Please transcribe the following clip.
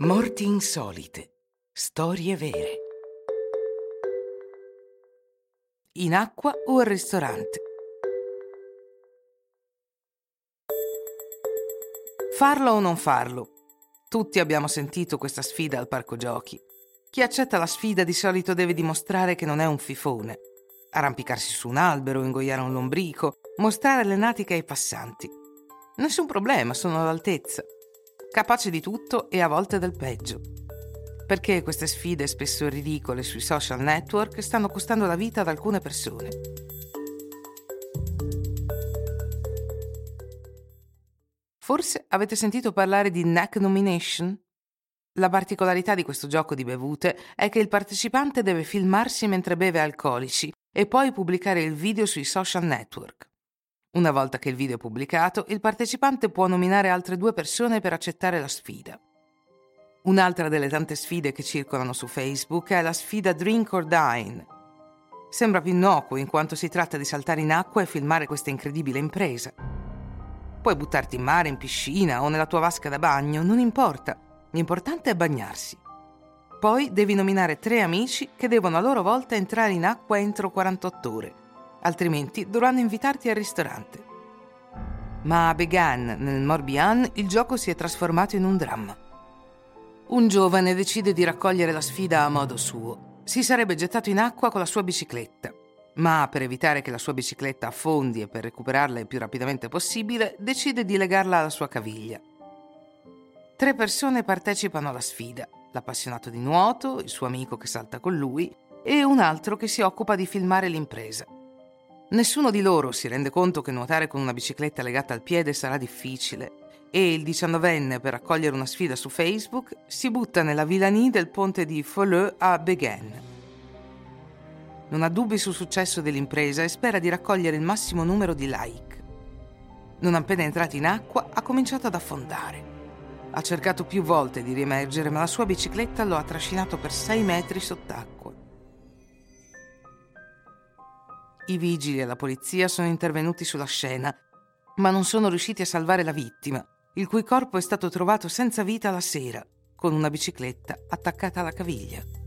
Morti insolite. Storie vere. In acqua o al ristorante. Farlo o non farlo? Tutti abbiamo sentito questa sfida al parco giochi. Chi accetta la sfida di solito deve dimostrare che non è un fifone. Arrampicarsi su un albero, ingoiare un lombrico, mostrare le natiche ai passanti. Nessun problema, sono all'altezza capace di tutto e a volte del peggio. Perché queste sfide spesso ridicole sui social network stanno costando la vita ad alcune persone. Forse avete sentito parlare di neck nomination? La particolarità di questo gioco di bevute è che il partecipante deve filmarsi mentre beve alcolici e poi pubblicare il video sui social network. Una volta che il video è pubblicato, il partecipante può nominare altre due persone per accettare la sfida. Un'altra delle tante sfide che circolano su Facebook è la sfida Drink or Dine. Sembra più innocuo in quanto si tratta di saltare in acqua e filmare questa incredibile impresa. Puoi buttarti in mare, in piscina o nella tua vasca da bagno, non importa. L'importante è bagnarsi. Poi devi nominare tre amici che devono a loro volta entrare in acqua entro 48 ore altrimenti dovranno invitarti al ristorante. Ma a Began, nel Morbihan, il gioco si è trasformato in un dramma. Un giovane decide di raccogliere la sfida a modo suo. Si sarebbe gettato in acqua con la sua bicicletta, ma per evitare che la sua bicicletta affondi e per recuperarla il più rapidamente possibile, decide di legarla alla sua caviglia. Tre persone partecipano alla sfida, l'appassionato di nuoto, il suo amico che salta con lui e un altro che si occupa di filmare l'impresa. Nessuno di loro si rende conto che nuotare con una bicicletta legata al piede sarà difficile e il diciannovenne, per raccogliere una sfida su Facebook, si butta nella villanie del ponte di Folleux a Beghen. Non ha dubbi sul successo dell'impresa e spera di raccogliere il massimo numero di like. Non appena entrato in acqua, ha cominciato ad affondare. Ha cercato più volte di riemergere, ma la sua bicicletta lo ha trascinato per 6 metri sott'acqua. I vigili e la polizia sono intervenuti sulla scena, ma non sono riusciti a salvare la vittima, il cui corpo è stato trovato senza vita la sera, con una bicicletta attaccata alla caviglia.